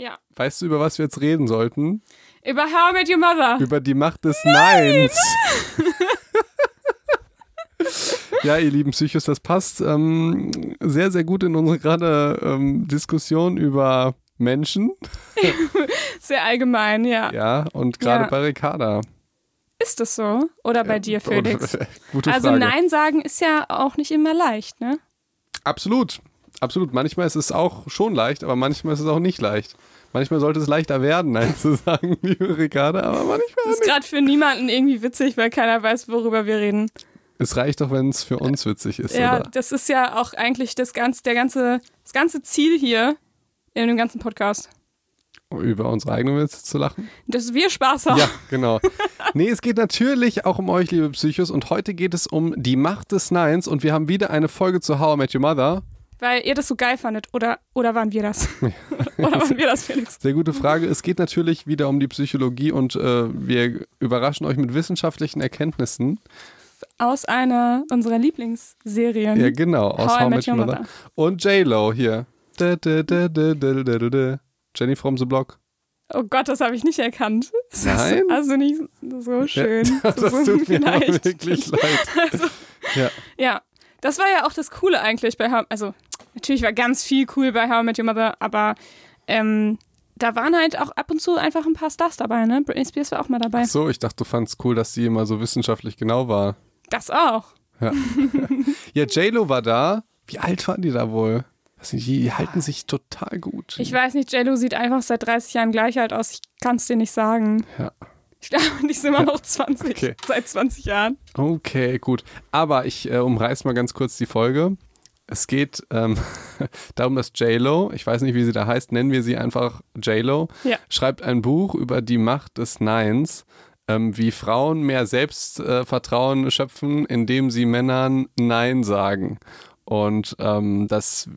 Ja. Weißt du, über was wir jetzt reden sollten? Über How I Met Your Mother. Über die Macht des Neins. ja, ihr lieben Psychos, das passt ähm, sehr, sehr gut in unsere gerade ähm, Diskussion über Menschen. Sehr allgemein, ja. Ja, und gerade Ja. bei Ricarda. Ist das so? Oder bei dir, Felix? Gute Also Frage. Nein sagen ist ja auch nicht immer leicht, ne? Absolut. Absolut. Manchmal ist es auch schon leicht, aber manchmal ist es auch nicht leicht. Manchmal sollte es leichter werden, Nein zu sagen, liebe Ricarda, aber manchmal Das ist gerade für niemanden irgendwie witzig, weil keiner weiß, worüber wir reden. Es reicht doch, wenn es für uns witzig ist, Ja, oder? das ist ja auch eigentlich das ganze, der ganze, das ganze Ziel hier in dem ganzen Podcast. Über unsere eigenen Witze zu lachen. Dass wir Spaß haben. Ja, genau. Nee, es geht natürlich auch um euch, liebe Psychos. Und heute geht es um die Macht des Neins. Und wir haben wieder eine Folge zu How I Met Your Mother. Weil ihr das so geil fandet. Oder, oder waren wir das? oder waren wir das, Felix? Sehr gute Frage. Es geht natürlich wieder um die Psychologie und äh, wir überraschen euch mit wissenschaftlichen Erkenntnissen. Aus einer unserer Lieblingsserien. Ja, genau, aus How I Met Your Mother. Und J-Lo hier. Da, da, da. Jenny from the Block. Oh Gott, das habe ich nicht erkannt. Das Nein? Ist also nicht so schön. Ja, das so tut mir wirklich leid. Also, Ja. ja, das war ja auch das Coole eigentlich bei How, also natürlich war ganz viel cool bei How I Met Your Mother, aber ähm, da waren halt auch ab und zu einfach ein paar Stars dabei, ne? Britney Spears war auch mal dabei. Ach so, ich dachte, du fandst cool, dass sie immer so wissenschaftlich genau war. Das auch. Ja, J-Lo war da. Wie alt waren die da wohl? Nicht, die halten sich total gut. Ich weiß nicht, JLo sieht einfach seit 30 Jahren gleich alt aus. Ich kann es dir nicht sagen. Ja. Ich glaube, die sind immer noch 20. Okay. Seit 20 Jahren. Okay, gut. Aber ich äh, umreiß mal ganz kurz die Folge. Es geht ähm, darum, dass J-Lo, ich weiß nicht, wie sie da heißt, nennen wir sie einfach J-Lo, Ja. schreibt ein Buch über die Macht des Neins, ähm, wie Frauen mehr Selbstvertrauen äh, schöpfen, indem sie Männern Nein sagen. Und ähm, das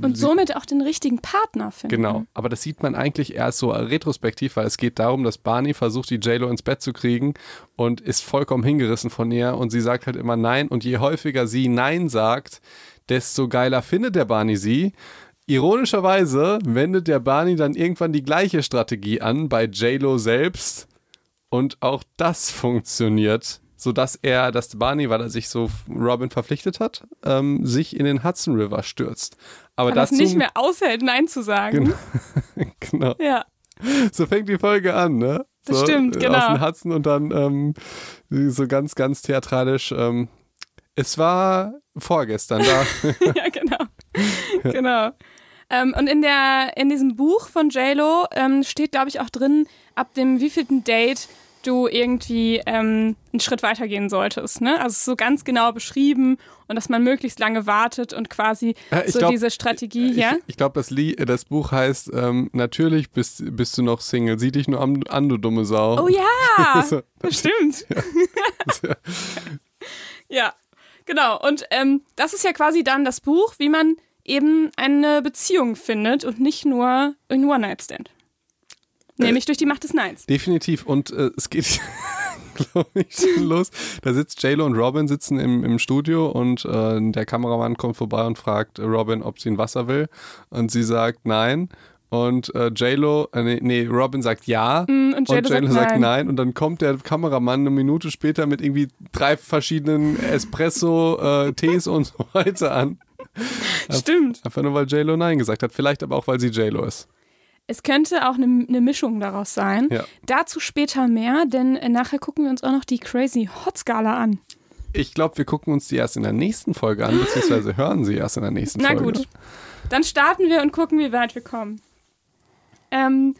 Und somit auch den richtigen Partner finden. Genau, aber das sieht man eigentlich erst so retrospektiv, weil es geht darum, dass Barney versucht, die JLo ins Bett zu kriegen und ist vollkommen hingerissen von ihr und sie sagt halt immer Nein und je häufiger sie Nein sagt, desto geiler findet der Barney sie. Ironischerweise wendet der Barney dann irgendwann die gleiche Strategie an bei JLo selbst und auch das funktioniert, sodass er, dass Barney, weil er sich so Robin verpflichtet hat, ähm, sich in den Hudson River stürzt. Aber dazu, nicht mehr aushält, Nein zu sagen. genau. Ja. So fängt die Folge an, ne? Das so, stimmt, äh, genau. Aus dem Hudson und dann ähm, so ganz, ganz theatralisch. Ähm, es war vorgestern da. ja, genau. genau. Ähm, und in, der, in diesem Buch von JLo ähm, steht, glaube ich, auch drin, ab dem wievielten Date du irgendwie ähm, einen Schritt weitergehen solltest. Ne? Also so ganz genau beschrieben und dass man möglichst lange wartet und quasi Ja, ich so glaub, diese Strategie ich hier. ich glaube, das, das Buch heißt ähm, Natürlich bist, bist du noch Single. Sieh dich nur an, an du dumme Sau. Oh ja, So, das stimmt. ja, genau. Und ähm, das ist ja quasi dann das Buch, wie man eben eine Beziehung findet und nicht nur ein One-Night-Stand. Nämlich durch die Macht des Neins. Definitiv. Und äh, es geht, glaube ich, schon los. Da sitzt JLo und Robin sitzen im, im Studio und äh, der Kameramann kommt vorbei und fragt Robin, ob sie ein Wasser will. Und sie sagt nein. Und äh, JLo, äh, nee, nee, Robin sagt ja. Mm, und JLo sagt sagt nein. nein. Und dann kommt der Kameramann eine Minute später mit irgendwie drei verschiedenen Espresso-Tees und so weiter an. Stimmt. Einfach nur, weil JLo nein gesagt hat. Vielleicht aber auch, weil sie JLo ist. Es könnte auch eine, eine Mischung daraus sein. Ja. Dazu später mehr, denn äh, nachher gucken wir uns auch noch die Crazy Hot Skala an. Ich glaube, wir gucken uns die erst in der nächsten Folge an, beziehungsweise hören sie erst in der nächsten Na Folge. gut. Dann starten wir und gucken, wie weit wir kommen. Ähm,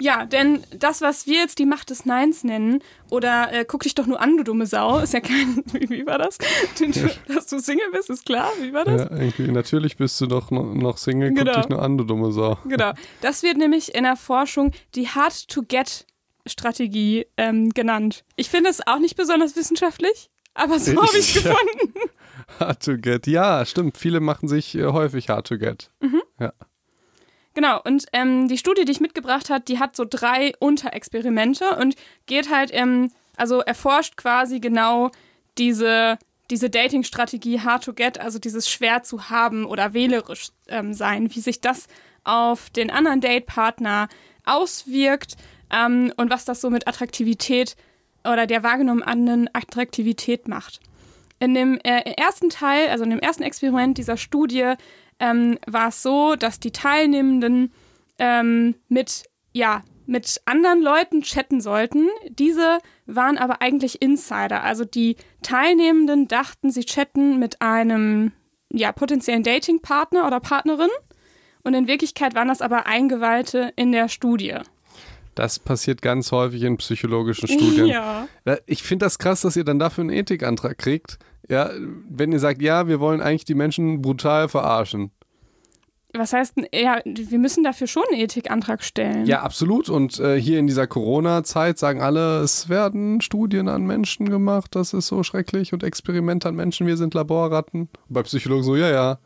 ja, denn das, was wir jetzt die Macht des Neins nennen, oder äh, guck dich doch nur an, du dumme Sau, ist ja kein. Wie, wie war das? Du, dass du Single bist, ist klar. Wie war das? Ja, irgendwie, natürlich bist du doch noch, Single, guck Genau. dich nur an, du dumme Sau. Genau. Das wird nämlich in der Forschung die Hard-to-Get-Strategie ähm, genannt. Ich finde es auch nicht besonders wissenschaftlich, aber so habe ich Ja. gefunden. Hard to get. Ja, stimmt. Viele machen sich äh, häufig hard to get. Genau, und ähm, die Studie, die ich mitgebracht habe, die hat so drei Unterexperimente und geht halt, ähm, also erforscht quasi genau diese, diese Dating-Strategie Hard to Get, also dieses schwer zu haben oder wählerisch ähm, sein, wie sich das auf den anderen Datepartner auswirkt ähm, und was das so mit Attraktivität oder der wahrgenommenen Attraktivität macht. In dem äh, ersten Teil, also in dem ersten Experiment dieser Studie, ähm, war es so, dass die Teilnehmenden ähm, mit, ja, mit anderen Leuten chatten sollten. Diese waren aber eigentlich Insider. Also die Teilnehmenden dachten, sie chatten mit einem ja, potenziellen Datingpartner oder Partnerin. Und in Wirklichkeit waren das aber Eingeweihte in der Studie. Das passiert ganz häufig in psychologischen Studien. Ja. Ich finde das krass, dass ihr dann dafür einen Ethikantrag kriegt. Ja, wenn ihr sagt, ja, wir wollen eigentlich die Menschen brutal verarschen. Was heißt, denn- ja, wir müssen dafür schon einen Ethikantrag stellen. Ja, absolut. Und äh, hier in dieser Corona-Zeit sagen alle, es werden Studien an Menschen gemacht, das ist so schrecklich und Experimente an Menschen, wir sind Laborratten. Bei Psychologen so, ja, ja.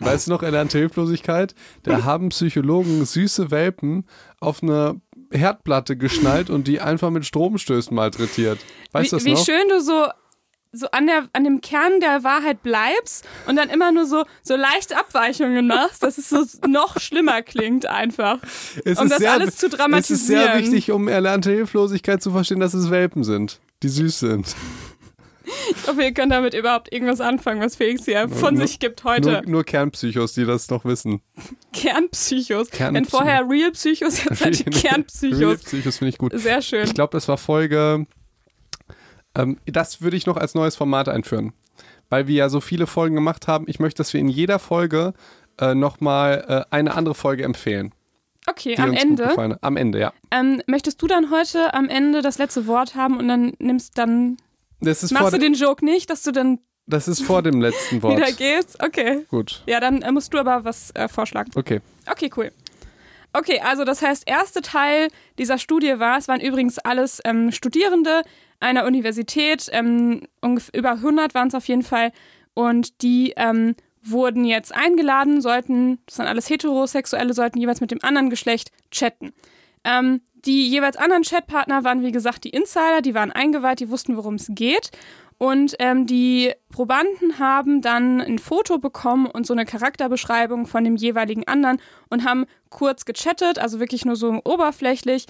Weißt du noch, erlernte Hilflosigkeit? Da haben Psychologen süße Welpen auf eine Herdplatte geschnallt und die einfach mit Stromstößen malträtiert. Weißt du wie, das wie noch? schön du so, so an, der, an dem Kern der Wahrheit bleibst und dann immer nur so, so leichte Abweichungen machst, dass es so noch schlimmer klingt einfach. Es um das sehr, alles zu Es ist sehr dramatisieren. wichtig, um erlernte Hilflosigkeit zu verstehen, dass es Welpen sind, die süß sind. Ich hoffe, ihr könnt damit überhaupt irgendwas anfangen, was Felix hier von nur- sich gibt heute. Nur, nur Kernpsychos, die das noch wissen. Kernpsychos. Kernpsy- Wenn vorher Real Psychos, jetzt halt die Real Kernpsychos. Psychos finde ich gut. Sehr schön. Ich glaube, das war Folge. Ähm, das würde ich noch als neues Format einführen. Weil wir ja so viele Folgen gemacht haben. Ich möchte, dass wir in jeder Folge äh, nochmal äh, eine andere Folge empfehlen. Okay, am Ende. Am Ende, ja. Ähm, möchtest du dann heute am Ende das letzte Wort haben und dann nimmst dann Das ist, machst du den Joke nicht, dass du dann das ist vor dem letzten Wort. wieder gehst? Okay. Gut. Ja, dann äh, musst du aber was äh, vorschlagen. Okay. Okay, cool. Okay, also das heißt, erste Teil dieser Studie war, es waren übrigens alles ähm, Studierende einer Universität, ähm, ungefähr über 100 waren es auf jeden Fall, und die ähm, wurden jetzt eingeladen, sollten, das sind alles Heterosexuelle, sollten jeweils mit dem anderen Geschlecht chatten. Ähm, die jeweils anderen Chatpartner waren, wie gesagt, die Insider, die waren eingeweiht, die wussten, worum es geht. Und ähm, die Probanden haben dann ein Foto bekommen und so eine Charakterbeschreibung von dem jeweiligen anderen und haben kurz gechattet, also wirklich nur so oberflächlich.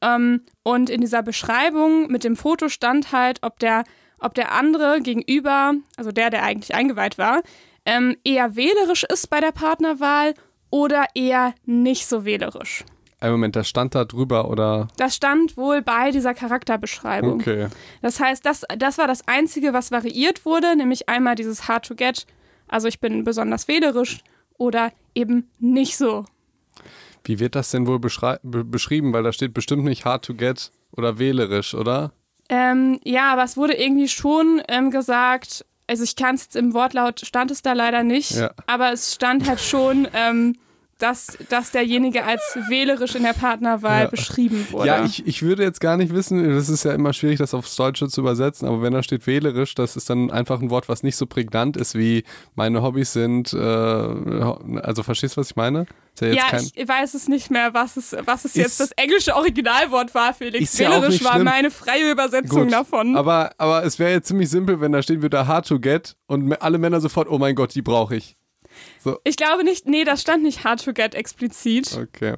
Ähm, und in dieser Beschreibung mit dem Foto stand halt, ob der, ob der andere gegenüber, also der, der eigentlich eingeweiht war, ähm, eher wählerisch ist bei der Partnerwahl oder eher nicht so wählerisch. Ein Moment, das stand da drüber oder. Das stand wohl bei dieser Charakterbeschreibung. Okay. Das heißt, das, das war das Einzige, was variiert wurde, nämlich einmal dieses Hard to get, also ich bin besonders wählerisch oder eben nicht so. Wie wird das denn wohl be beschrieben? Weil da steht bestimmt nicht hard to get oder wählerisch, oder? Ähm, ja, aber es wurde irgendwie schon ähm, gesagt, also ich kann es jetzt im Wortlaut, stand es da leider nicht, Ja. aber es stand halt schon, ähm, dass, dass derjenige als wählerisch in der Partnerwahl Ja. beschrieben wurde. Ja, ich, ich würde jetzt gar nicht wissen, das ist ja immer schwierig, das aufs Deutsche zu übersetzen, aber wenn da steht wählerisch, das ist dann einfach ein Wort, was nicht so prägnant ist, wie meine Hobbys sind, äh, also verstehst du, was ich meine? Ja ja, ich weiß es nicht mehr, was es, was es Ist- jetzt das englische Originalwort war, Felix. Ja Wählerisch nicht war schlimm. meine freie Übersetzung Gut, davon. Aber, aber es wäre jetzt ziemlich simpel, wenn da stehen würde hard to get und alle Männer sofort, oh mein Gott, die brauche ich. Ich glaube nicht, nee, das stand nicht hard to get explizit, Okay.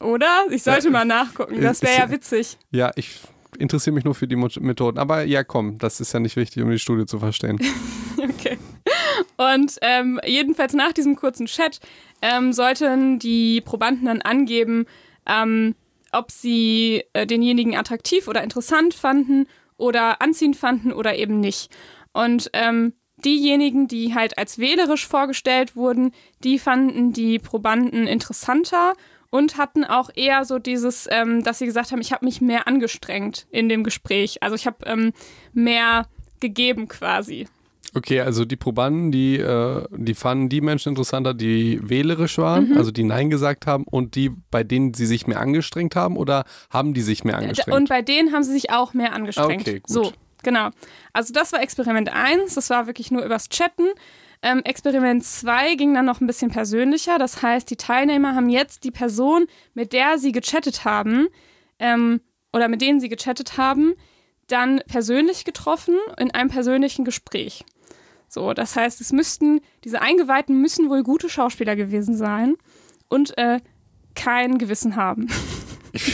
oder? Ich sollte Ja, mal nachgucken, das wäre ja witzig. Ja, ich interessiere mich nur für die Methoden. Aber ja, komm, das ist ja nicht wichtig, um die Studie zu verstehen. Okay. Und ähm, jedenfalls nach diesem kurzen Chat ähm, sollten die Probanden dann angeben, ähm, ob sie äh, denjenigen attraktiv oder interessant fanden oder anziehend fanden oder eben nicht. Und ähm, diejenigen, die halt als wählerisch vorgestellt wurden, die fanden die Probanden interessanter und hatten auch eher so dieses, ähm, dass sie gesagt haben, ich habe mich mehr angestrengt in dem Gespräch. Also ich habe ähm, mehr gegeben quasi. Okay, also die Probanden, die, äh, die fanden die Menschen interessanter, die wählerisch waren, also die Nein gesagt haben und die, bei denen sie sich mehr angestrengt haben oder haben die sich mehr angestrengt? Und bei denen haben sie sich auch mehr angestrengt. Okay, gut. So, genau. Also das war Experiment 1, das war wirklich nur übers Chatten. Ähm, Experiment 2 ging dann noch ein bisschen persönlicher. Das heißt, die Teilnehmer haben jetzt die Person, mit der sie gechattet haben, ähm, oder mit denen sie gechattet haben, dann persönlich getroffen in einem persönlichen Gespräch. So, das heißt, es müssten, diese Eingeweihten müssen wohl gute Schauspieler gewesen sein. und äh, kein Gewissen haben.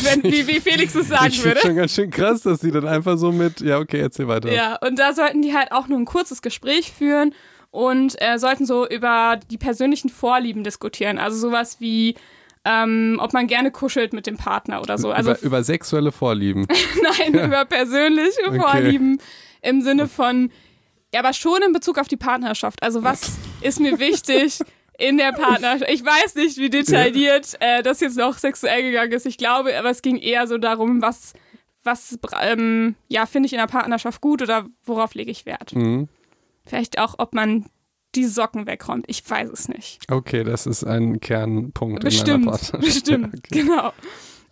Wenn, wie, wie Felix es sagen ich würde. schon ganz schön krass, dass die dann einfach so mit, ja, okay, erzähl weiter. Ja, und da sollten die halt auch nur ein kurzes Gespräch führen und äh, sollten so über die persönlichen Vorlieben diskutieren. Also sowas wie, ähm, ob man gerne kuschelt mit dem Partner oder so. Also über, über sexuelle Vorlieben. Nein, ja. über persönliche okay. Vorlieben im Sinne von, ja, aber schon in Bezug auf die Partnerschaft. Also was ist mir wichtig? in der Partnerschaft. Ich weiß nicht, wie detailliert äh, das jetzt noch sexuell gegangen ist. Ich glaube, aber es ging eher so darum, was, was ähm, ja, finde ich in der Partnerschaft gut oder worauf lege ich Wert. Mhm. Vielleicht auch, ob man die Socken wegräumt. Ich weiß es nicht. Okay, das ist ein Kernpunkt bestimmt, in einer Partnerschaft. Bestimmt, okay. genau.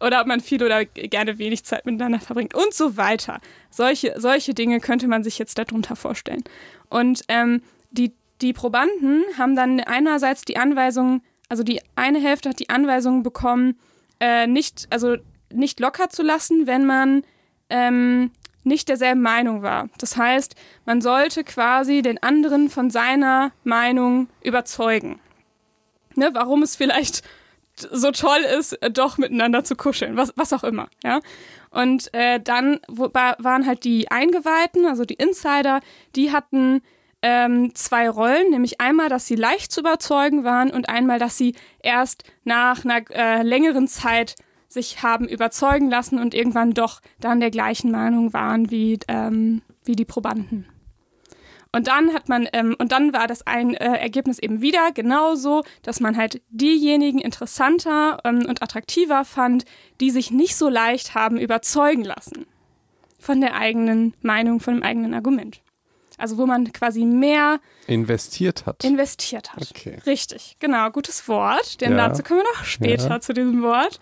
Oder ob man viel oder gerne wenig Zeit miteinander verbringt und so weiter. Solche, solche Dinge könnte man sich jetzt darunter vorstellen. Und ähm, die die Probanden haben dann einerseits die Anweisung, also die eine Hälfte hat die Anweisung bekommen, äh, nicht, also nicht locker zu lassen, wenn man ähm, nicht derselben Meinung war. Das heißt, man sollte quasi den anderen von seiner Meinung überzeugen. Ne, warum es vielleicht so toll ist, doch miteinander zu kuscheln, was, was auch immer. Ja? Und äh, dann wo, waren halt die Eingeweihten, also die Insider, die hatten ähm, zwei Rollen, nämlich einmal, dass sie leicht zu überzeugen waren und einmal, dass sie erst nach einer äh, längeren Zeit sich haben überzeugen lassen und irgendwann doch dann der gleichen Meinung waren wie, ähm, wie die Probanden. Und dann hat man, ähm, und dann war das ein äh, Ergebnis eben wieder genauso, dass man halt diejenigen interessanter ähm, und attraktiver fand, die sich nicht so leicht haben überzeugen lassen von der eigenen Meinung, von dem eigenen Argument. Also wo man quasi mehr investiert hat. Investiert hat. Okay. Richtig, genau, gutes Wort. Denn ja. dazu kommen wir noch später ja. zu diesem Wort.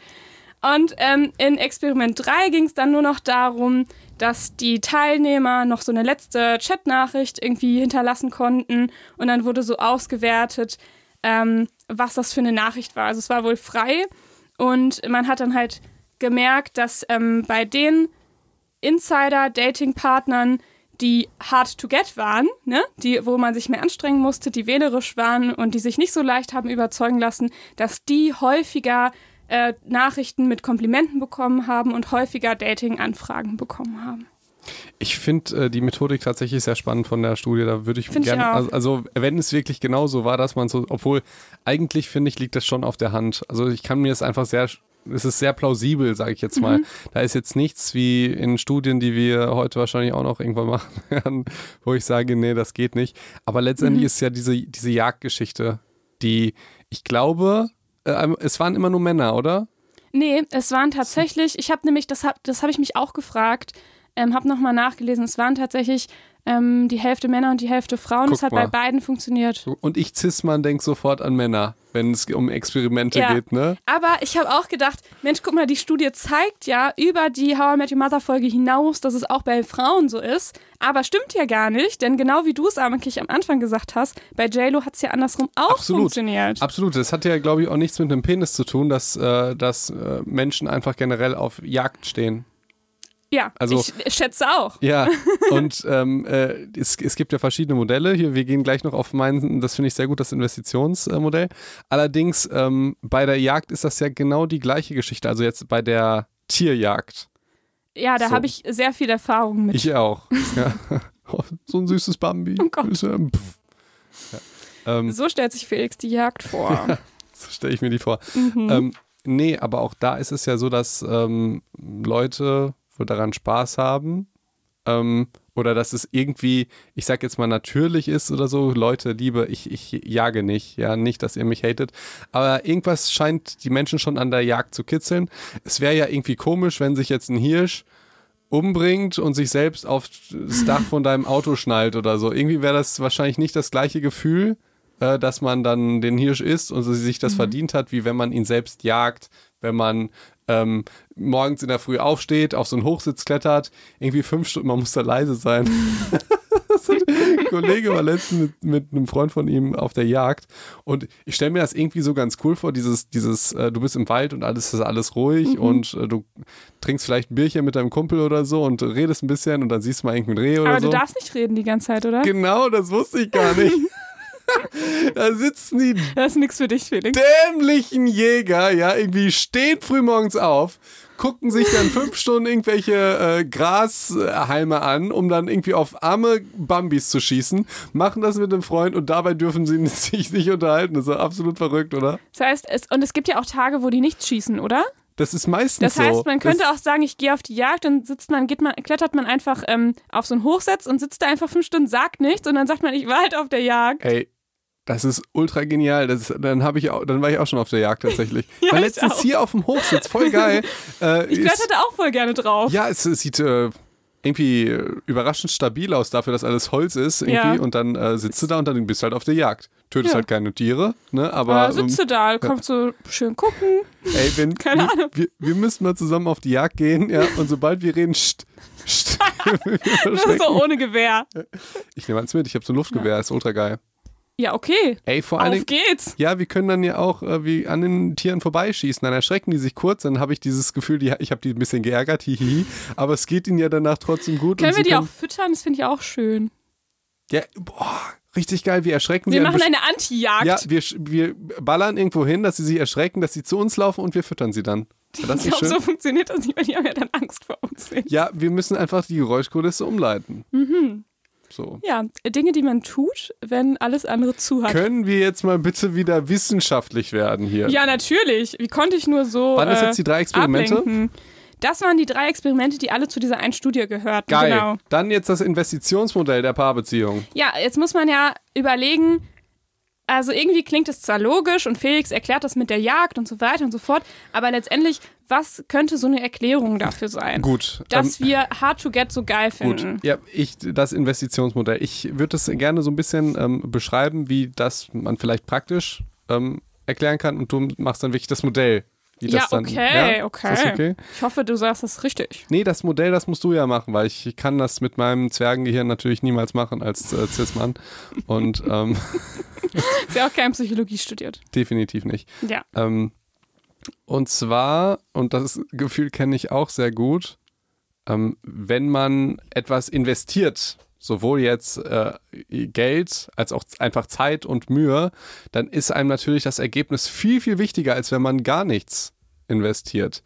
Und ähm, in Experiment 3 ging es dann nur noch darum, dass die Teilnehmer noch so eine letzte Chatnachricht irgendwie hinterlassen konnten. Und dann wurde so ausgewertet, ähm, was das für eine Nachricht war. Also es war wohl frei. Und man hat dann halt gemerkt, dass ähm, bei den Insider-Dating-Partnern die hard to get waren, ne? die, wo man sich mehr anstrengen musste, die wählerisch waren und die sich nicht so leicht haben überzeugen lassen, dass die häufiger äh, Nachrichten mit Komplimenten bekommen haben und häufiger Dating-Anfragen bekommen haben. Ich finde äh, die Methodik tatsächlich sehr spannend von der Studie. Da würde ich gerne, also, also, wenn es wirklich genauso war, dass man so, obwohl eigentlich finde ich, liegt das schon auf der Hand. Also ich kann mir es einfach sehr es ist sehr plausibel, sage ich jetzt mal. Mhm. Da ist jetzt nichts wie in Studien, die wir heute wahrscheinlich auch noch irgendwann machen werden, wo ich sage, nee, das geht nicht. Aber letztendlich mhm. ist ja diese, diese Jagdgeschichte, die, ich glaube, äh, es waren immer nur Männer, oder? Nee, es waren tatsächlich, ich habe nämlich, das habe das hab ich mich auch gefragt, ähm, habe nochmal nachgelesen, es waren tatsächlich ähm, die Hälfte Männer und die Hälfte Frauen. Guck das hat mal. bei beiden funktioniert. Und ich Cis-Mann denke sofort an Männer, wenn es um Experimente ja. geht, ne? Aber ich habe auch gedacht, Mensch, guck mal, die Studie zeigt ja über die How I Met Your Mother Folge hinaus, dass es auch bei Frauen so ist. Aber stimmt ja gar nicht, denn genau wie du es eigentlich am Anfang gesagt hast, bei JLo hat es ja andersrum auch Absolut. funktioniert. Absolut. Das hat ja, glaube ich, auch nichts mit einem Penis zu tun, dass, äh, dass äh, Menschen einfach generell auf Jagd stehen. Ja, also, ich schätze auch. Ja, und ähm, äh, es, es gibt ja verschiedene Modelle. Hier, wir gehen gleich noch auf meinen, das finde ich sehr gut, das Investitionsmodell. Allerdings, ähm, bei der Jagd ist das ja genau die gleiche Geschichte. Also jetzt bei der Tierjagd. Ja, da so. habe ich sehr viel Erfahrung mit. Ich auch. ja. oh, so ein süßes Bambi. Oh Gott. Ja, ähm, so stellt sich Felix die Jagd vor. so stelle ich mir die vor. Mhm. Ähm, nee, aber auch da ist es ja so, dass ähm, Leute wohl daran Spaß haben. Ähm, oder dass es irgendwie, ich sag jetzt mal, natürlich ist oder so. Leute, Liebe, ich, ich jage nicht. Ja, nicht, dass ihr mich hatet. Aber irgendwas scheint die Menschen schon an der Jagd zu kitzeln. Es wäre ja irgendwie komisch, wenn sich jetzt ein Hirsch umbringt und sich selbst auf das Dach von deinem Auto schnallt oder so. Irgendwie wäre das wahrscheinlich nicht das gleiche Gefühl, äh, dass man dann den Hirsch isst und sich das mhm. verdient hat, wie wenn man ihn selbst jagt, wenn man ähm, morgens in der Früh aufsteht, auf so einen Hochsitz klettert, irgendwie fünf Stunden, man muss da leise sein. ein Kollege war letztens mit, mit, einem Freund von ihm auf der Jagd und ich stelle mir das irgendwie so ganz cool vor, dieses, dieses, äh, du bist im Wald und alles ist alles ruhig mhm. und äh, du trinkst vielleicht ein Bierchen mit deinem Kumpel oder so und redest ein bisschen und dann siehst du mal irgendein Reh oder Aber so. Aber du darfst nicht reden die ganze Zeit, oder? Genau, das wusste ich gar nicht. Da sitzen die Das ist nichts für dich, Felix. dämlichen Jäger, ja, irgendwie stehen frühmorgens auf, gucken sich dann fünf Stunden irgendwelche äh, Grashalme an, um dann irgendwie auf arme Bambis zu schießen, machen das mit einem Freund und dabei dürfen sie sich nicht unterhalten. Das ist doch absolut verrückt, oder? Das heißt, es, und es gibt ja auch Tage, wo die nicht schießen, oder? Das ist meistens Das so. heißt, man könnte das, auch sagen, ich gehe auf die Jagd, dann sitzt man, geht man, klettert man einfach ähm, auf so einen Hochsitz und sitzt da einfach fünf Stunden, sagt nichts und dann sagt man, ich war halt auf der Jagd. Ey, das ist ultra genial. Das, dann, hab ich auch, dann war ich auch schon auf der Jagd tatsächlich. Ja, ich letztens auch. hier auf dem Hochsitz, voll geil. Äh, Ich ist- kletterte auch voll gerne drauf. Ja, es, es sieht äh, irgendwie äh, überraschend stabil aus dafür, dass alles Holz ist irgendwie. Ja. Und dann äh, sitzt du da und dann bist du halt auf der Jagd. Tötest Ja. halt keine Tiere, ne? Aber ähm, sitzt du da, kannst so schön gucken. ey, wenn, Keine wir, Ahnung. Wir, wir müssen mal zusammen auf die Jagd gehen, ja. Und sobald wir reden, st, st, so ohne Gewehr. ich nehme eins mit, ich habe so ein Luftgewehr, ist ultra geil. Ja, okay. Ey, vor allen Auf Dingen. geht's. Ja, wir können dann ja auch äh, wie an den Tieren vorbeischießen. Dann erschrecken die sich kurz, dann habe ich dieses Gefühl, die, ich habe die ein bisschen geärgert, hihi. Aber es geht ihnen ja danach trotzdem gut. Können wir die auch können, füttern? Das finde ich auch schön. Ja, boah, richtig geil. Wir erschrecken Wir sie an machen eine Anti-Jagd. Ja, wir, wir ballern irgendwo hin, dass sie sich erschrecken, dass sie zu uns laufen und wir füttern sie dann. Das ich nicht glaube, so funktioniert das nicht, weil die haben ja dann Angst vor uns. Ja, wir müssen einfach die Geräuschkulisse umleiten. Mhm. So. Ja, Dinge, die man tut, wenn alles andere zu hat. Können wir jetzt mal bitte wieder wissenschaftlich werden hier? Ja, natürlich. Wie konnte ich nur so. Waren das äh, jetzt die drei Experimente? ablenken? Das waren die drei Experimente, die alle zu dieser einen Studie gehörten. Geil. Genau. Dann jetzt das Investitionsmodell der Paarbeziehung. Ja, jetzt muss man ja überlegen, also irgendwie klingt es zwar logisch und Felix erklärt das mit der Jagd und so weiter und so fort, aber letztendlich, was könnte so eine Erklärung dafür sein? Gut. Dass ähm, wir Hard to Get so geil Gut, finden. ja, ich, das Investitionsmodell. Ich würde das gerne so ein bisschen ähm, beschreiben, wie das man vielleicht praktisch ähm, erklären kann und du machst dann wirklich das Modell. Wie Ja, das dann, okay, ja? okay. Okay? Ich hoffe, du sagst das richtig. Nee, das Modell, das musst du ja machen, weil ich kann das mit meinem Zwergengehirn natürlich niemals machen als äh, Cis-Mann. Und ähm, Ist ja auch kein Psychologie studiert. definitiv nicht. Ja. Ähm, und zwar, und das Gefühl kenne ich auch sehr gut, ähm, wenn man etwas investiert, sowohl jetzt äh, Geld als auch einfach Zeit und Mühe, dann ist einem natürlich das Ergebnis viel, viel wichtiger, als wenn man gar nichts investiert.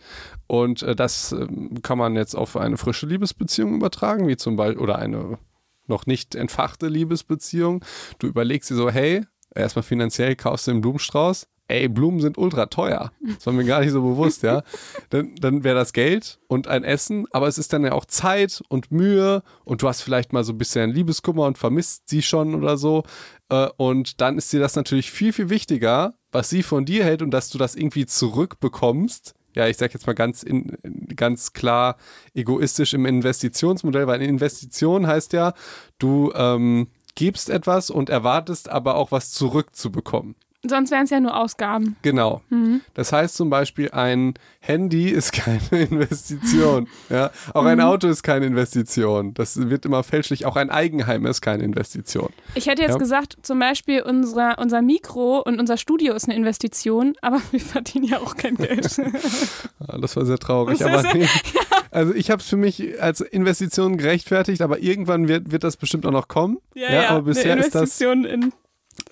Und äh, das ähm, kann man jetzt auf eine frische Liebesbeziehung übertragen, wie zum Beispiel, oder eine noch nicht entfachte Liebesbeziehung. Du überlegst dir so, hey, erstmal finanziell kaufst du den Blumenstrauß. Ey, Blumen sind ultra teuer. Das war mir gar nicht so bewusst, ja. Dann, dann wäre das Geld und ein Essen, aber es ist dann ja auch Zeit und Mühe und du hast vielleicht mal so ein bisschen Liebeskummer und vermisst sie schon oder so. Äh, Und dann ist dir das natürlich viel, viel wichtiger, was sie von dir hält und dass du das irgendwie zurückbekommst. Ja, ich sag jetzt mal ganz, in, ganz klar egoistisch im Investitionsmodell, weil Investition heißt ja, du ähm, gibst etwas und erwartest aber auch was zurückzubekommen. Sonst wären es ja nur Ausgaben. Genau. Das heißt zum Beispiel, ein Handy ist keine Investition. ja? Auch ein Auto ist keine Investition. Das wird immer fälschlich. Auch ein Eigenheim ist keine Investition. Ich hätte jetzt Ja. gesagt, zum Beispiel unsere, unser Mikro und unser Studio ist eine Investition, aber wir verdienen ja auch kein Geld. Ah, Das war sehr traurig. Das Aber nee. Also ich habe es für mich als Investition gerechtfertigt, aber irgendwann wird, wird das bestimmt auch noch kommen. aber bisher eine ist das Investition in.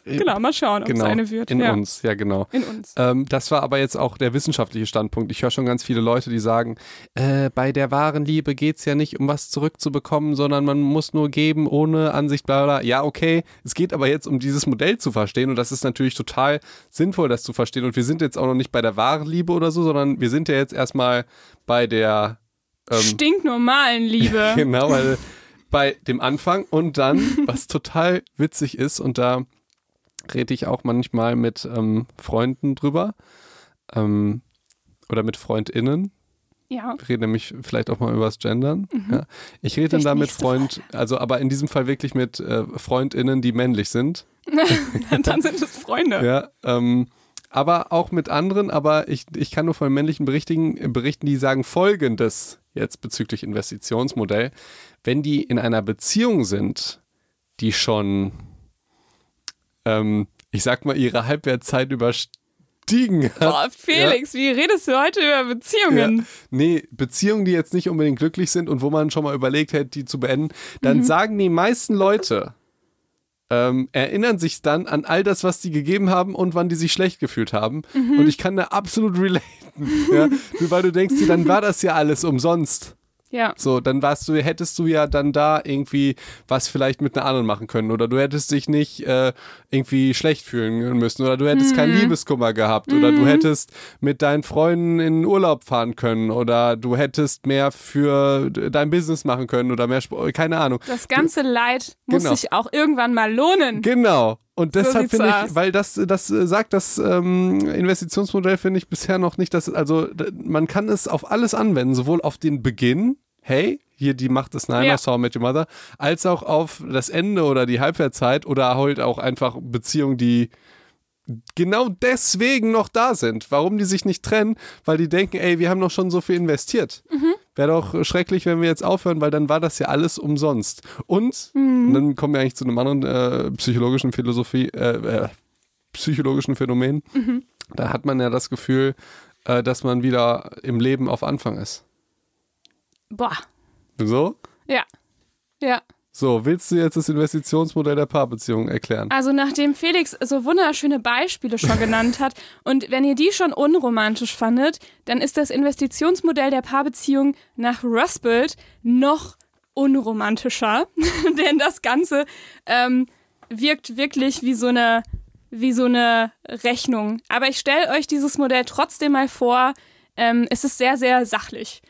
Genau, mal schauen, ob genau, es eine wird. in ja. uns. Ja, genau. In uns. Ähm, das war aber jetzt auch der wissenschaftliche Standpunkt. Ich höre schon ganz viele Leute, die sagen, äh, bei der wahren Liebe geht es ja nicht um was zurückzubekommen, sondern man muss nur geben ohne Ansicht, bla bla. Ja, okay. Es geht aber jetzt um dieses Modell zu verstehen und das ist natürlich total sinnvoll, das zu verstehen. Und wir sind jetzt auch noch nicht bei der wahren Liebe oder so, sondern wir sind ja jetzt erstmal bei der ähm, Stinknormalen Liebe. Genau, weil bei dem Anfang und dann, was total witzig ist, und da rede ich auch manchmal mit ähm, Freunden drüber ähm, oder mit FreundInnen. Ja. Wir reden nämlich vielleicht auch mal über das Gendern. Ja. Ich rede dann da mit Freund, also aber in diesem Fall wirklich mit äh, FreundInnen, die männlich sind. Dann sind es Freunde. Ja, ähm, aber auch mit anderen, aber ich, ich kann nur von männlichen berichtigen, berichten, die sagen folgendes jetzt bezüglich Investitionsmodell. Wenn die in einer Beziehung sind, die schon, ähm, ich sag mal, ihre Halbwertszeit überstiegen hat. Boah, Felix, wie redest du heute über Beziehungen? Ja. Nee, Beziehungen, die jetzt nicht unbedingt glücklich sind und wo man schon mal überlegt hätte, die zu beenden, dann Mhm. sagen die meisten Leute, ähm, erinnern sich dann an all das, was die gegeben haben und wann die sich schlecht gefühlt haben. Und ich kann da absolut relaten. ja? Weil du denkst dir, dann war das ja alles umsonst. Ja. So, dann warst du, hättest du ja dann da irgendwie was vielleicht mit einer anderen machen können oder du hättest dich nicht äh, irgendwie schlecht fühlen müssen oder du hättest keinen Liebeskummer gehabt oder du hättest mit deinen Freunden in Urlaub fahren können oder du hättest mehr für dein Business machen können oder mehr Sport, keine Ahnung. Das ganze Leid muss Genau. sich auch irgendwann mal lohnen. Genau. Und deshalb sieht's finde ich, weil das, das äh, sagt das ähm, Investitionsmodell, finde ich bisher noch nicht, dass, also man kann es auf alles anwenden, sowohl auf den Beginn, hey, hier die Macht des Nein Ja. How I Met Your Mother, als auch auf das Ende oder die Halbwertszeit oder halt auch einfach Beziehungen, die genau deswegen noch da sind. Warum die sich nicht trennen? Weil die denken, ey, wir haben doch schon so viel investiert. Wäre doch schrecklich, wenn wir jetzt aufhören, weil dann war das ja alles umsonst. Und, und dann kommen wir eigentlich zu einem anderen äh, psychologischen Philosophie, äh, äh, psychologischen Phänomen. Da hat man ja das Gefühl, äh, dass man wieder im Leben auf Anfang ist. Boah. So? Ja. Ja. So, willst du jetzt das Investitionsmodell der Paarbeziehung erklären? Also nachdem Felix so wunderschöne Beispiele schon genannt hat und wenn ihr die schon unromantisch fandet, dann ist das Investitionsmodell der Paarbeziehung nach Rusbelt noch unromantischer, denn das Ganze ähm, wirkt wirklich wie so eine wie so eine Rechnung. Aber ich stelle euch dieses Modell trotzdem mal vor. Ähm, es ist sehr sehr sachlich.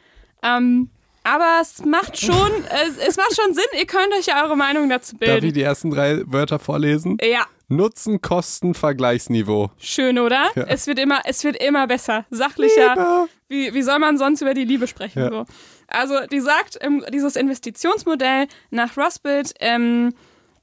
Ähm, aber es macht schon, es, es macht schon Sinn. Ihr könnt euch ja eure Meinung dazu Darf ich bilden. die ersten drei Wörter vorlesen? Ja, Nutzen, Kosten, Vergleichsniveau. Schön, oder? Ja. Es wird immer, es wird immer besser, sachlicher. Liebe. Wie, wie soll man sonst über die Liebe sprechen? Ja. So. Also die sagt, ähm, dieses Investitionsmodell nach Rusbelt, ähm,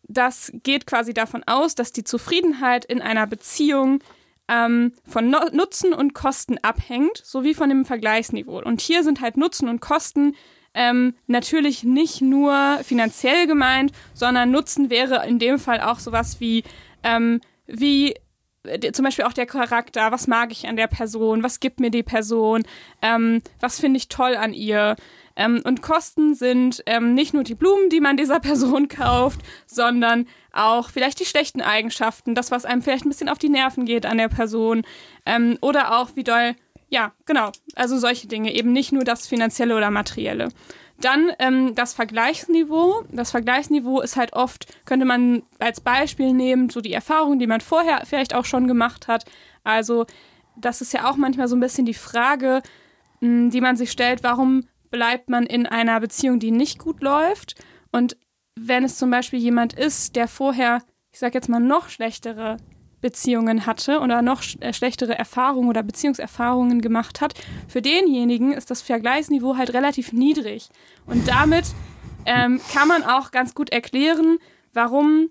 das geht quasi davon aus, dass die Zufriedenheit in einer Beziehung ähm, von no Nutzen und Kosten abhängt, sowie von dem Vergleichsniveau. Und hier sind halt Nutzen und Kosten ähm, natürlich nicht nur finanziell gemeint, sondern Nutzen wäre in dem Fall auch sowas wie, ähm, wie äh, zum Beispiel auch der Charakter, was mag ich an der Person, was gibt mir die Person, ähm, was finde ich toll an ihr. Ähm, und Kosten sind ähm, nicht nur die Blumen, die man dieser Person kauft, sondern auch vielleicht die schlechten Eigenschaften, das, was einem vielleicht ein bisschen auf die Nerven geht an der Person. Ähm, oder auch, wie doll, ja, genau, also solche Dinge, eben nicht nur das Finanzielle oder Materielle. Dann ähm, das Vergleichsniveau. Das Vergleichsniveau ist halt oft, könnte man als Beispiel nehmen, so die Erfahrungen, die man vorher vielleicht auch schon gemacht hat. Also das ist ja auch manchmal so ein bisschen die Frage, mh, die man sich stellt, warum bleibt man in einer Beziehung, die nicht gut läuft? Und wenn es zum Beispiel jemand ist, der vorher, ich sag jetzt mal, noch schlechtere Beziehungen hatte oder noch äh, schlechtere Erfahrungen oder Beziehungserfahrungen gemacht hat, für denjenigen ist das Vergleichsniveau halt relativ niedrig. Und damit ähm, kann man auch ganz gut erklären, warum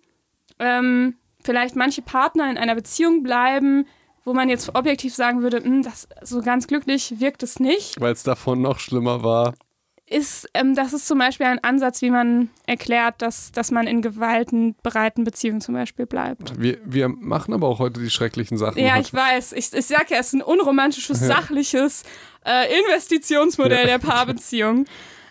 ähm, vielleicht manche Partner in einer Beziehung bleiben, wo man jetzt objektiv sagen würde, "Hm, das so ganz glücklich wirkt es nicht, Weil es davon noch schlimmer war. ist, ähm, das ist zum Beispiel ein Ansatz, wie man erklärt, dass, dass man in gewaltenbereiten Beziehungen zum Beispiel bleibt. Wir, wir machen aber auch heute die schrecklichen Sachen. Ja, heute. ich weiß. Ich, ich sag ja, es ist ein unromantisches, sachliches äh, Investitionsmodell der Paarbeziehung.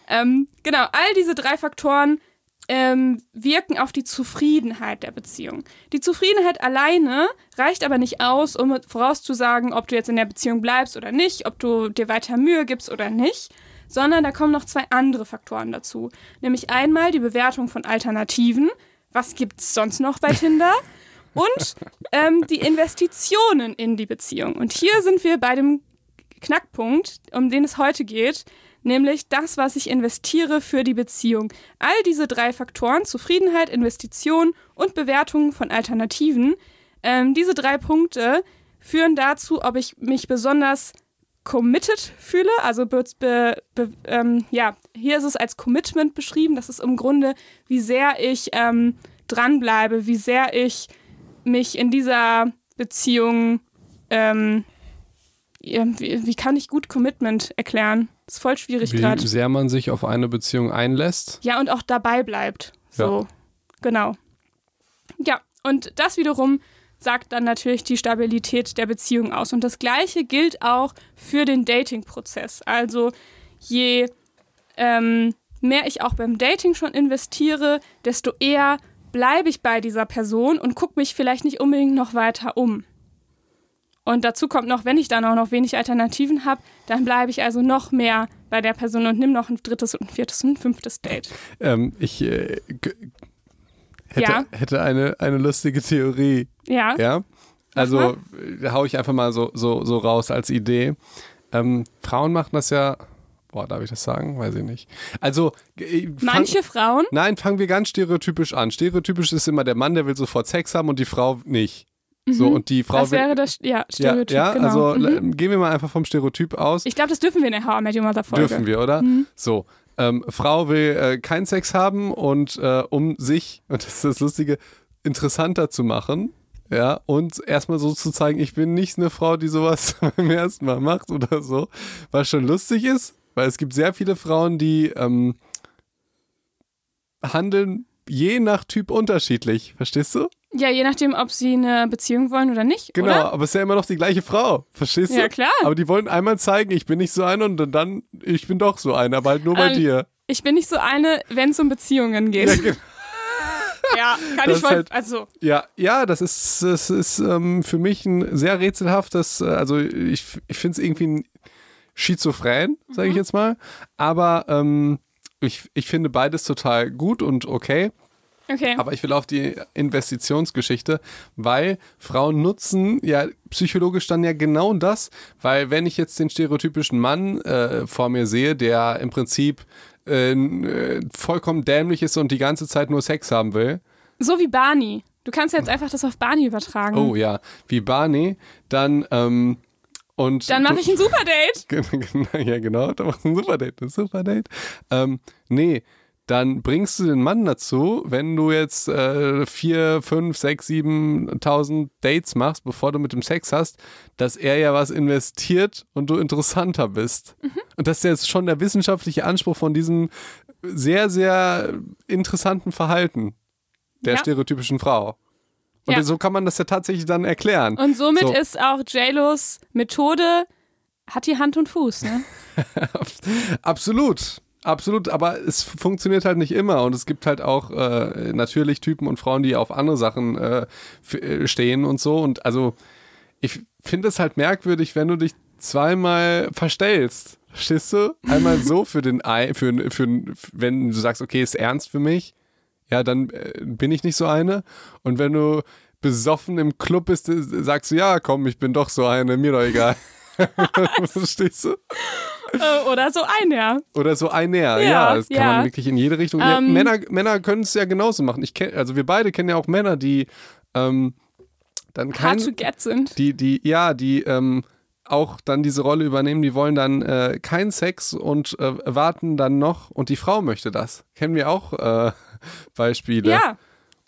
Ähm, genau, all diese drei Faktoren ähm, wirken auf die Zufriedenheit der Beziehung. Die Zufriedenheit alleine reicht aber nicht aus, um vorauszusagen, ob du jetzt in der Beziehung bleibst oder nicht, ob du dir weiter Mühe gibst oder nicht, sondern da kommen noch zwei andere Faktoren dazu. Nämlich einmal die Bewertung von Alternativen. Was gibt's sonst noch bei Tinder? Und ähm, die Investitionen in die Beziehung. Und hier sind wir bei dem Knackpunkt, um den es heute geht, nämlich das, was ich investiere für die Beziehung. All diese drei Faktoren, Zufriedenheit, Investition und Bewertung von Alternativen, ähm, diese drei Punkte führen dazu, ob ich mich besonders committed fühle. Also be, be, ähm, ja, hier ist es als Commitment beschrieben. Das ist im Grunde, wie sehr ich ähm, dranbleibe, wie sehr ich mich in dieser Beziehung ähm, wie, wie kann ich gut Commitment erklären? Ist voll schwierig Wie gerade. sehr man sich auf eine Beziehung einlässt. Ja, und auch dabei bleibt. So, Ja. genau. Ja, und das wiederum sagt dann natürlich die Stabilität der Beziehung aus. Und das Gleiche gilt auch für den Dating-Prozess. Also je ähm, mehr ich auch beim Dating schon investiere, desto eher bleibe ich bei dieser Person und gucke mich vielleicht nicht unbedingt noch weiter um. Und dazu kommt noch, wenn ich dann auch noch wenig Alternativen habe, dann bleibe ich also noch mehr bei der Person und nimm noch ein drittes und ein viertes und ein fünftes Date. Ähm, ich äh, hätte, Ja. hätte eine, eine lustige Theorie. Ja. Ja. Also äh, hau ich einfach mal so, so, so raus als Idee. Ähm, Frauen machen das ja. Boah, darf ich das sagen? Weiß ich nicht. Also, äh, fang- Manche Frauen, Nein, fangen wir ganz stereotypisch an. Stereotypisch ist immer der Mann, der will sofort Sex haben und die Frau nicht. So, und die Frau Mhm. das wäre das ja, Stereotyp, ja, ja genau. also Mhm. gehen wir mal einfach vom Stereotyp aus. Ich glaube, das dürfen wir in der How I Met Your Mother Folge. Dürfen wir, oder? Mhm. So. Ähm, Frau will äh, keinen Sex haben und äh, um sich, und das ist das Lustige, interessanter zu machen, ja, und erstmal so zu zeigen, ich bin nicht eine Frau, die sowas beim ersten Mal macht oder so, was schon lustig ist, weil es gibt sehr viele Frauen, die ähm, handeln je nach Typ unterschiedlich, verstehst du? Ja, je nachdem, ob sie eine Beziehung wollen oder nicht. Genau, Oder? aber es ist ja immer noch die gleiche Frau, verstehst du? Ja, klar. Aber die wollen einmal zeigen, ich bin nicht so eine und dann, ich bin doch so eine, aber halt nur bei Ähm, dir. Ich bin nicht so eine, wenn es um Beziehungen geht. Ja, genau. Ja, kann Das ich voll. halt- also, Ja, ja, das ist, das ist ähm, für mich ein sehr rätselhaftes, äh, also ich, ich finde es irgendwie ein schizophren, sage Mhm. ich jetzt mal. Aber ähm, ich, ich finde beides total gut und okay. Okay. Aber ich will auf die Investitionsgeschichte, weil Frauen nutzen ja psychologisch dann ja genau das, weil wenn ich jetzt den stereotypischen Mann äh, vor mir sehe, der im Prinzip äh, äh, vollkommen dämlich ist und die ganze Zeit nur Sex haben will, so wie Barney. Du kannst jetzt einfach das auf Barney übertragen. oh ja, wie Barney, dann ähm, und Dann mache ich ein Superdate. Ja, genau, da machst du ein Superdate, ein Superdate. Ähm, nee, dann bringst du den Mann dazu, wenn du jetzt äh, vier, fünf, sechs, siebentausend Dates machst, bevor du mit dem Sex hast, dass er ja was investiert und du interessanter bist. Mhm. Und das ist jetzt schon der wissenschaftliche Anspruch von diesem sehr, sehr interessanten Verhalten der Ja. stereotypischen Frau. Und Ja. so kann man das ja tatsächlich dann erklären. Und somit So. ist auch JLos Methode, hat die Hand und Fuß, ne? Absolut. Absolut, aber es funktioniert halt nicht immer und es gibt halt auch äh, natürlich Typen und Frauen, die auf andere Sachen äh, äh, stehen und so und also ich finde es halt merkwürdig, wenn du dich zweimal verstellst. Verstehst du? Einmal so für den Ei, für, für, wenn du sagst, okay, ist ernst für mich, ja, dann äh, bin ich nicht so eine. Und wenn du besoffen im Club bist, äh, sagst du, ja, komm, ich bin doch so eine, mir doch egal. Verstehst du? Äh, Oder so ein, ja. Oder so ein Näher, Ja, ja, das kann ja. man wirklich in jede Richtung. Ja, Ähm. Männer, Männer können es ja genauso machen. Ich kenn, also wir beide kennen ja auch Männer, die ähm, dann kein, Hard to get sind. die, die, ja, die ähm, auch dann diese Rolle übernehmen, die wollen dann äh, keinen Sex und äh, warten dann noch und die Frau möchte das. Kennen wir auch äh, Beispiele. Ja,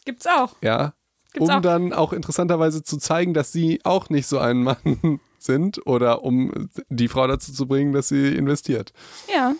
gibt's auch. Ja. Gibt's um auch. dann auch interessanterweise zu zeigen, dass sie auch nicht so ein Mann sind oder um die Frau dazu zu bringen, dass sie investiert. Ja.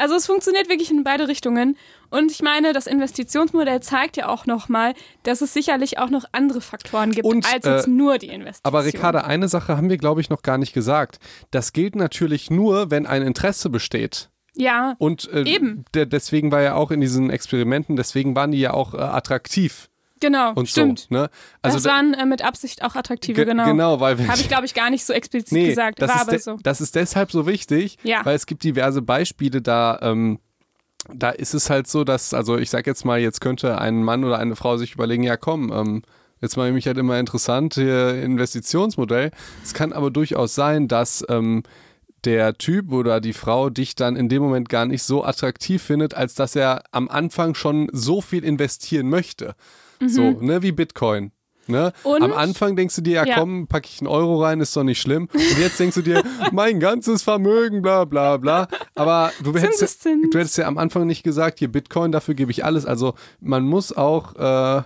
Also es funktioniert wirklich in beide Richtungen. Und ich meine, das Investitionsmodell zeigt ja auch nochmal, dass es sicherlich auch noch andere Faktoren gibt, Und, als jetzt äh, nur die Investition. Aber Ricarda, eine Sache haben wir, glaube ich, noch gar nicht gesagt. Das gilt natürlich nur, wenn ein Interesse besteht. Ja, Und äh, Eben. Deswegen war ja auch in diesen Experimenten, deswegen waren die ja auch äh, attraktiv genau, und stimmt. so. Ne? Also das da- waren äh, mit Absicht auch attraktive, ge- genau. genau, weil Habe ich, glaube ich, gar nicht so explizit nee, gesagt, das ist so. Das ist deshalb so wichtig, Ja. weil es gibt diverse Beispiele da. Ähm, da ist es halt so, dass, also ich sag jetzt mal, jetzt könnte ein Mann oder eine Frau sich überlegen, ja komm, ähm, jetzt mache ich mich halt immer interessant, hier Investitionsmodell. Es kann aber durchaus sein, dass ähm, der Typ oder die Frau dich dann in dem Moment gar nicht so attraktiv findet, als dass er am Anfang schon so viel investieren möchte. So, ne, wie Bitcoin. Ne? Mhm. Am Anfang denkst du dir, ja, Ja. komm, packe ich einen Euro rein, ist doch nicht schlimm. Und jetzt denkst du dir, mein ganzes Vermögen, bla bla bla. Aber du hättest, ja, Zinseszins. du hättest ja am Anfang nicht gesagt, hier Bitcoin, dafür gebe ich alles. Also man muss auch, äh,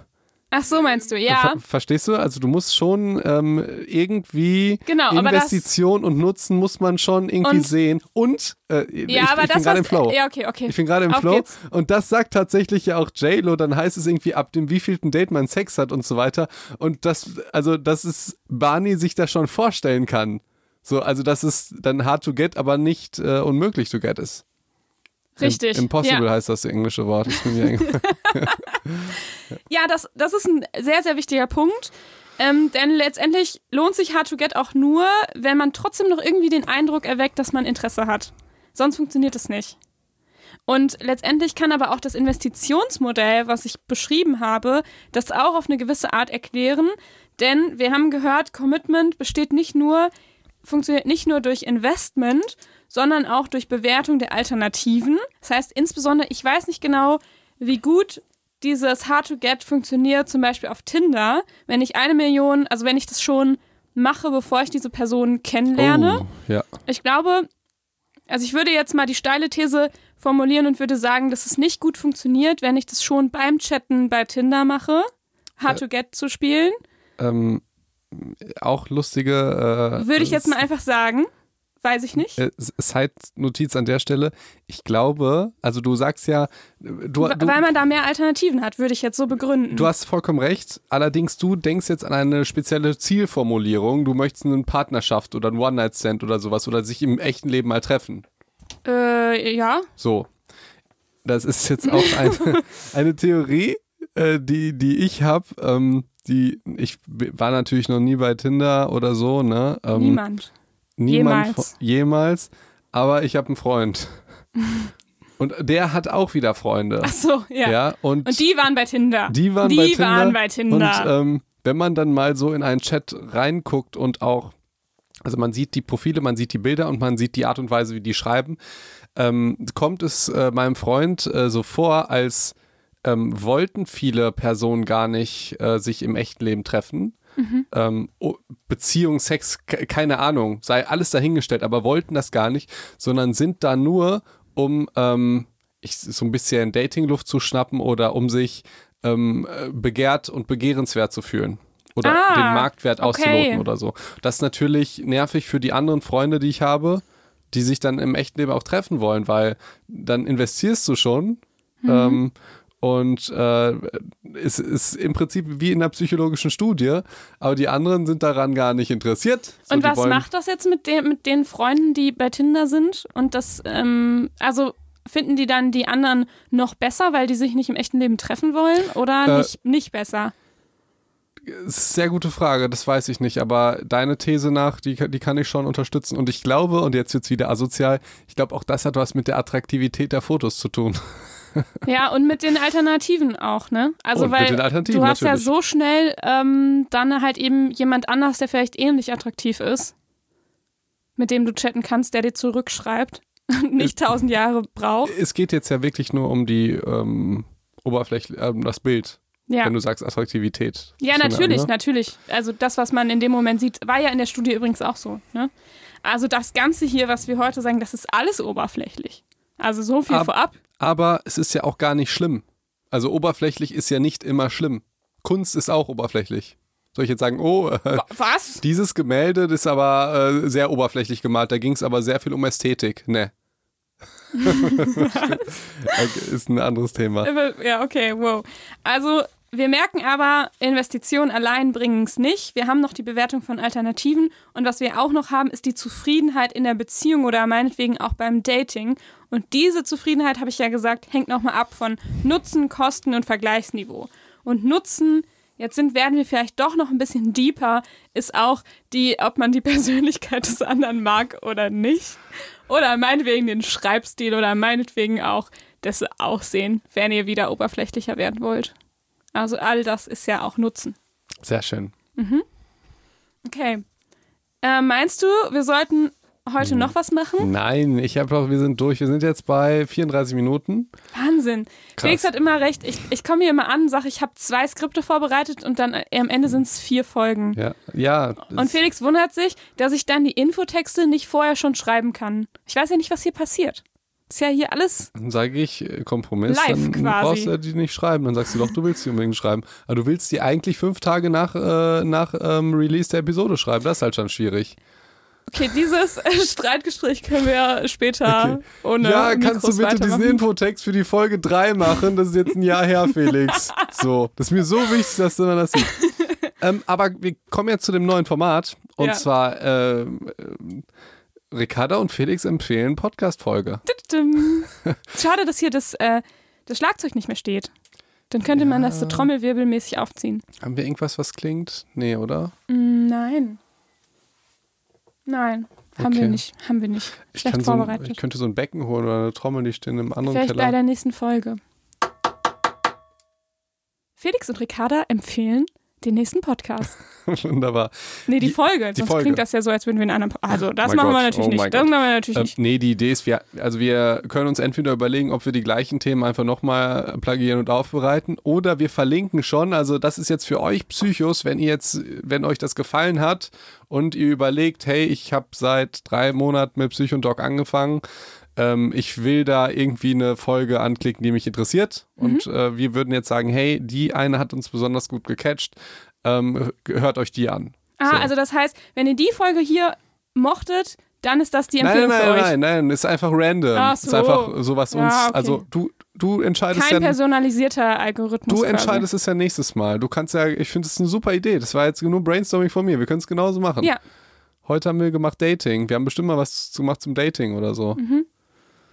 Ach so, meinst du, ja. ver verstehst du? Also du musst schon ähm, irgendwie Genau, Investition und Nutzen muss man schon irgendwie Und- sehen. Und äh, ich, Ja, aber ich das bin gerade im Flow. Ja, okay, okay. Ich bin gerade im Auf Flow geht's. und das sagt tatsächlich ja auch JLo, dann heißt es irgendwie ab dem wievielten Date man Sex hat und so weiter und das, also dass es Barney sich das schon vorstellen kann. So, also dass es dann hard to get, aber nicht äh, unmöglich to get ist. Richtig. Impossible ja. heißt das englische Wort. Ja, das, das ist ein sehr, sehr wichtiger Punkt. Ähm, denn letztendlich lohnt sich Hard to Get auch nur, wenn man trotzdem noch irgendwie den Eindruck erweckt, dass man Interesse hat. Sonst funktioniert es nicht. Und letztendlich kann aber auch das Investitionsmodell, was ich beschrieben habe, das auch auf eine gewisse Art erklären. Denn wir haben gehört, Commitment besteht nicht nur, funktioniert nicht nur durch Investment, sondern auch durch Bewertung der Alternativen. Das heißt insbesondere, ich weiß nicht genau, wie gut dieses Hard to Get funktioniert, zum Beispiel auf Tinder. Wenn ich eine Million, also wenn ich das schon mache, bevor ich diese Person kennenlerne. Oh, ja. Ich glaube, also ich würde jetzt mal die steile These formulieren und würde sagen, dass es nicht gut funktioniert, wenn ich das schon beim Chatten bei Tinder mache, Hard to Get zu spielen. Ähm, auch lustige. Äh, würde ich jetzt mal einfach sagen. Weiß ich nicht. Äh, Side-Notiz an der Stelle. Ich glaube, also du sagst ja, du, du, Weil man da mehr Alternativen hat, würde ich jetzt so begründen. Du hast vollkommen recht. Allerdings, du denkst jetzt an eine spezielle Zielformulierung. Du möchtest eine Partnerschaft oder ein One-Night-Stand oder sowas oder sich im echten Leben mal treffen. Äh, ja. So. Das ist jetzt auch eine, eine Theorie, äh, die, die ich habe. Ähm, die, ich war natürlich noch nie bei Tinder oder so, ne? Ähm, Niemand. Niemand jemals. jemals aber ich habe einen Freund. Und der hat auch wieder Freunde. Ach so, ja. ja und, und die waren bei Tinder. Die waren, die bei, Tinder. waren bei Tinder. Und ähm, wenn man dann mal so in einen Chat reinguckt und auch, also man sieht die Profile, man sieht die Bilder und man sieht die Art und Weise, wie die schreiben, ähm, kommt es äh, meinem Freund äh, so vor, als ähm, wollten viele Personen gar nicht äh, sich im echten Leben treffen. Mhm. Ähm, Beziehung, Sex, keine Ahnung, sei alles dahingestellt, aber wollten das gar nicht, sondern sind da nur, um ähm, ich, so ein bisschen Datingluft zu schnappen oder um sich ähm, begehrt und begehrenswert zu fühlen. Oder ah, den Marktwert okay. auszuloten oder so. Das ist natürlich nervig für die anderen Freunde, die ich habe, die sich dann im echten Leben auch treffen wollen, weil dann investierst du schon. Mhm. Ähm, und äh, es ist im Prinzip wie in einer psychologischen Studie, aber die anderen sind daran gar nicht interessiert. So, und was macht das jetzt mit, den, mit den Freunden, die bei Tinder sind? Und das, ähm, also finden die dann die anderen noch besser, weil die sich nicht im echten Leben treffen wollen oder äh, nicht, nicht besser? Sehr gute Frage, das weiß ich nicht, aber deine These nach, die, die kann ich schon unterstützen. Und ich glaube, und jetzt wird es wieder asozial, ich glaube auch das hat was mit der Attraktivität der Fotos zu tun. Ja, und mit den Alternativen auch, ne? Also, und weil du hast natürlich. ja so schnell ähm, dann halt eben jemand anders, der vielleicht ähnlich attraktiv ist, mit dem du chatten kannst, der dir zurückschreibt, nicht tausend Jahre braucht. Es geht jetzt ja wirklich nur um die ähm, Oberfläche, äh, das Bild. Ja. Wenn du sagst Attraktivität. Ja, natürlich, an, ne? natürlich. Also das, was man in dem Moment sieht, war ja in der Studie übrigens auch so. Ne? Also das Ganze hier, was wir heute sagen, das ist alles oberflächlich. Also so viel Ab, vorab aber es ist ja auch gar nicht schlimm. Also oberflächlich ist ja nicht immer schlimm. Kunst ist auch oberflächlich. Soll ich jetzt sagen, oh, äh, was? Dieses Gemälde ist aber äh, sehr oberflächlich gemalt, da ging es aber sehr viel um Ästhetik. Ne. ist ein anderes Thema. Ja, okay, wow. Also wir merken aber, Investitionen allein bringen es nicht. Wir haben noch die Bewertung von Alternativen und was wir auch noch haben, ist die Zufriedenheit in der Beziehung oder meinetwegen auch beim Dating. Und diese Zufriedenheit, habe ich ja gesagt, hängt nochmal ab von Nutzen, Kosten und Vergleichsniveau. Und Nutzen, jetzt sind, werden wir vielleicht doch noch ein bisschen deeper, ist auch die, ob man die Persönlichkeit des anderen mag oder nicht. Oder meinetwegen den Schreibstil oder meinetwegen auch das Aussehen, wenn ihr wieder oberflächlicher werden wollt. Also all das ist ja auch Nutzen. Sehr schön. Mhm. Okay. Äh, meinst du, wir sollten heute noch was machen? Nein, ich habe doch, wir sind durch. Wir sind jetzt bei 34 Minuten. Wahnsinn. Krass. Felix hat immer recht. Ich, ich komme hier immer an, sage, ich habe zwei Skripte vorbereitet und dann äh, am Ende sind es vier Folgen. Ja, ja. Und Felix wundert sich, dass ich dann die Infotexte nicht vorher schon schreiben kann. Ich weiß ja nicht, was hier passiert. Ist ja hier alles. Dann sage ich äh, Kompromiss. Live dann quasi. brauchst du die nicht schreiben. Dann sagst du doch, du willst die unbedingt schreiben. Aber du willst die eigentlich fünf Tage nach, äh, nach ähm, Release der Episode schreiben. Das ist halt schon schwierig. Okay, dieses Streitgespräch können wir später okay. ohne. Ja, kannst du bitte diesen Infotext für die Folge 3 machen? Das ist jetzt ein Jahr her, Felix. So, das ist mir so wichtig, dass du das siehst. ähm, aber wir kommen jetzt zu dem neuen Format. Und ja. zwar äh, Ricarda und Felix empfehlen Podcast-Folge. Schade, dass hier das, äh, das Schlagzeug nicht mehr steht. Dann könnte man das so trommelwirbelmäßig aufziehen. Haben wir irgendwas, was klingt? Nee, oder? Mm, Nein. Nein, haben wir Okay. nicht. Haben wir nicht. Ich, Schlecht kann so ein, vorbereitet. ich könnte so ein Becken holen oder eine Trommel, die stehen im anderen Vielleicht bei Keller. der nächsten Folge. Felix und Ricarda empfehlen den nächsten Podcast. Wunderbar. Nee, die, Die- Folge. die Sonst Folge. klingt das ja so, als würden wir in einem Also, das Mein machen wir natürlich oh nicht. Das machen wir natürlich Ähm, nicht. nee, die Idee ist, wir, also wir können uns entweder überlegen, ob wir die gleichen Themen einfach nochmal plagieren und aufbereiten oder wir verlinken schon. Also das ist jetzt für euch Psychos, wenn ihr jetzt, wenn euch das gefallen hat und ihr überlegt, hey, ich habe seit drei Monaten mit Psycho und Doc angefangen. Ähm, ich will da irgendwie eine Folge anklicken, die mich interessiert. Und äh, wir würden jetzt sagen, hey, die eine hat uns besonders gut gecatcht. Ähm, hört euch die an. Ah, so. also das heißt, wenn ihr die Folge hier mochtet, dann ist das die Nein, Empfehlung nein, für euch. nein, nein, ist einfach random. Ach Ist so. einfach so, was uns, Ja, okay. also du, du entscheidest Kein ja, personalisierter Algorithmus. du quasi. entscheidest es ja nächstes Mal. Du kannst ja, ich finde es eine super Idee. Das war jetzt nur Brainstorming von mir. Wir können es genauso machen. Ja, Heute haben wir gemacht Dating. Wir haben bestimmt mal was gemacht zum Dating oder so. Mhm.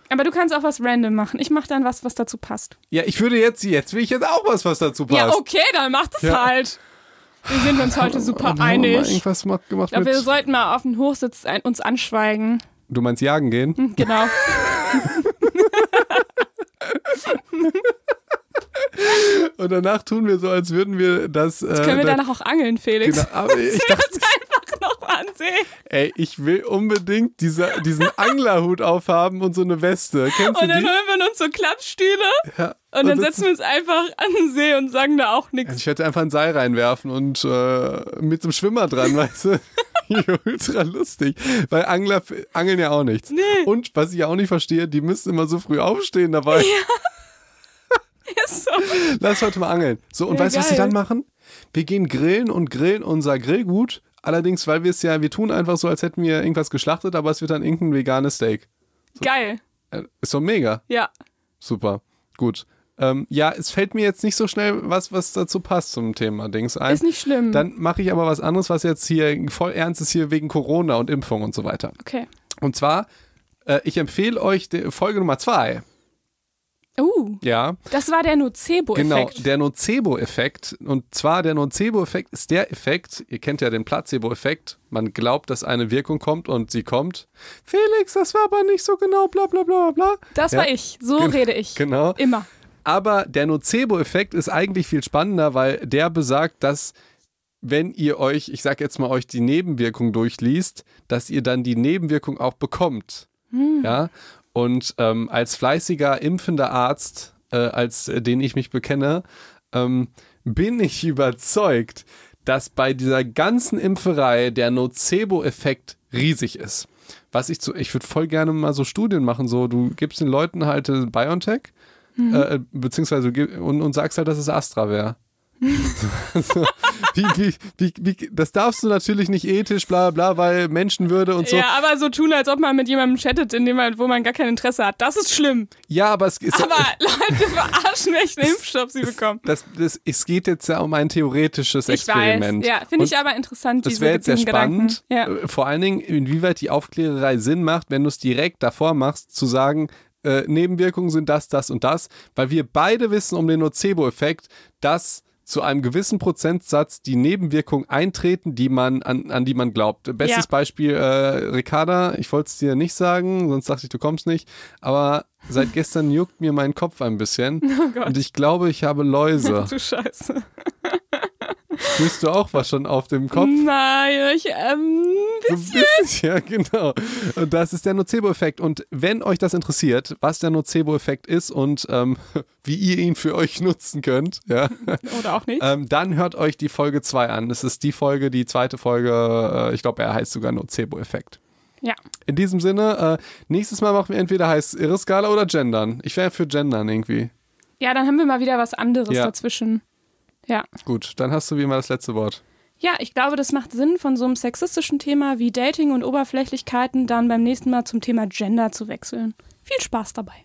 Aber du kannst auch was random machen. Ich mache dann was, was dazu passt. Ja, ich würde jetzt, jetzt will ich jetzt auch was, was dazu passt. Ja, okay, dann macht es Ja. halt. Wir sind uns heute super wir mal einig. irgendwas ma- gemacht mit, wir sollten mal auf den Hochsitz ein, uns anschweigen. du meinst jagen gehen? Hm, Genau. Und danach tun wir so, als würden wir das. Jetzt können wir da- danach auch angeln, Felix. Genau, aber ich dachte, noch ansehen. ey, ich will unbedingt dieser, diesen Anglerhut aufhaben und so eine Weste. Kennst Und dann die? holen wir uns so Klappstühle Ja. und dann das- setzen wir uns einfach an den See und sagen da auch Also nichts. ich werde einfach ein Seil reinwerfen und äh, mit einem Schwimmer dran, weißt du? Ultra lustig. Weil Angler angeln ja auch nichts. Nee. Und was ich auch nicht verstehe, die müssen immer so früh aufstehen dabei. Ist so. Lass heute mal angeln. So, und Ja, weißt du, was sie dann machen? Wir gehen grillen und grillen unser Grillgut. Allerdings, weil wir es ja, wir tun einfach so, als hätten wir irgendwas geschlachtet, aber es wird dann irgendein veganes Steak. Geil. Äh, Ist doch mega. Ja. Super. Gut. Ähm, ja, es fällt mir jetzt nicht so schnell was, was dazu passt zum Thema Dings ein. Ist nicht schlimm. Dann mache ich aber was anderes, was jetzt hier voll ernst ist, hier wegen Corona und Impfung und so weiter. okay. Und zwar, äh, ich empfehle euch Folge Nummer zwei. Uh, Ja, das war der genau, Nocebo-Effekt. der Nocebo-Effekt. Und zwar der Nocebo-Effekt ist der Effekt, ihr kennt ja den Placebo-Effekt, man glaubt, dass eine Wirkung kommt und sie kommt. Felix, das war aber nicht so genau, bla bla bla bla. das Ja. war ich. So Gen- rede ich. Genau. Immer. Aber der Nocebo-Effekt ist eigentlich viel spannender, weil der besagt, dass wenn ihr euch, ich sag jetzt mal, euch die Nebenwirkung durchliest, dass ihr dann die Nebenwirkung auch bekommt. Ja. Und ähm, als fleißiger impfender Arzt, äh, als äh, den ich mich bekenne, ähm, bin ich überzeugt, dass bei dieser ganzen Impferei der Nocebo-Effekt riesig ist. Was ich zu, ich würde voll gerne mal so Studien machen, so du gibst den Leuten halt äh, BioNTech, äh, beziehungsweise du gib- und, und sagst halt, dass es Astra wäre. so, wie, wie, wie, das darfst du natürlich nicht ethisch, bla bla, weil Menschenwürde und so. Ja, aber so tun, als ob man mit jemandem chattet, in dem man, wo man gar kein Interesse hat. Das ist schlimm. Ja, aber es ist Aber Leute verarschen, welchen Impfstoff sie bekommen. das, das, es geht jetzt ja um ein theoretisches Ich Experiment. weiß. Ja, finde ich aber interessant, Das wäre jetzt sehr spannend. Ja. Äh, Vor allen Dingen, inwieweit die Aufklärerei Sinn macht, wenn du es direkt davor machst, zu sagen, äh, Nebenwirkungen sind das, das und das, weil wir beide wissen um den Nocebo-Effekt, dass zu einem gewissen Prozentsatz die Nebenwirkungen eintreten, die man, an, an die man glaubt. Bestes Ja. Beispiel, äh, Ricarda, ich wollte es dir nicht sagen, sonst dachte ich, du kommst nicht, aber seit gestern juckt mir mein Kopf ein bisschen Oh Gott. und ich glaube, ich habe Läuse. Du Scheiße. Spürst du auch was schon auf dem Kopf? Nein, ich, ähm, So ein bisschen, ja, genau. Und das ist der Nocebo-Effekt. Und wenn euch das interessiert, was der Nocebo-Effekt ist und ähm, wie ihr ihn für euch nutzen könnt, ja, oder auch nicht. ähm, dann hört euch die Folge 2 an. Das ist die Folge, die zweite Folge, äh, ich glaube, er heißt sogar Nocebo-Effekt. Ja. In diesem Sinne, äh, nächstes Mal machen wir entweder heißt irre Skala oder Gendern. Ich wäre für Gendern irgendwie. Ja, dann haben wir mal wieder was anderes Ja. dazwischen. Ja. Gut, dann hast du wie immer das letzte Wort. Ja, ich glaube, das macht Sinn, von so einem sexistischen Thema wie Dating und Oberflächlichkeiten dann beim nächsten Mal zum Thema Gender zu wechseln. Viel Spaß dabei.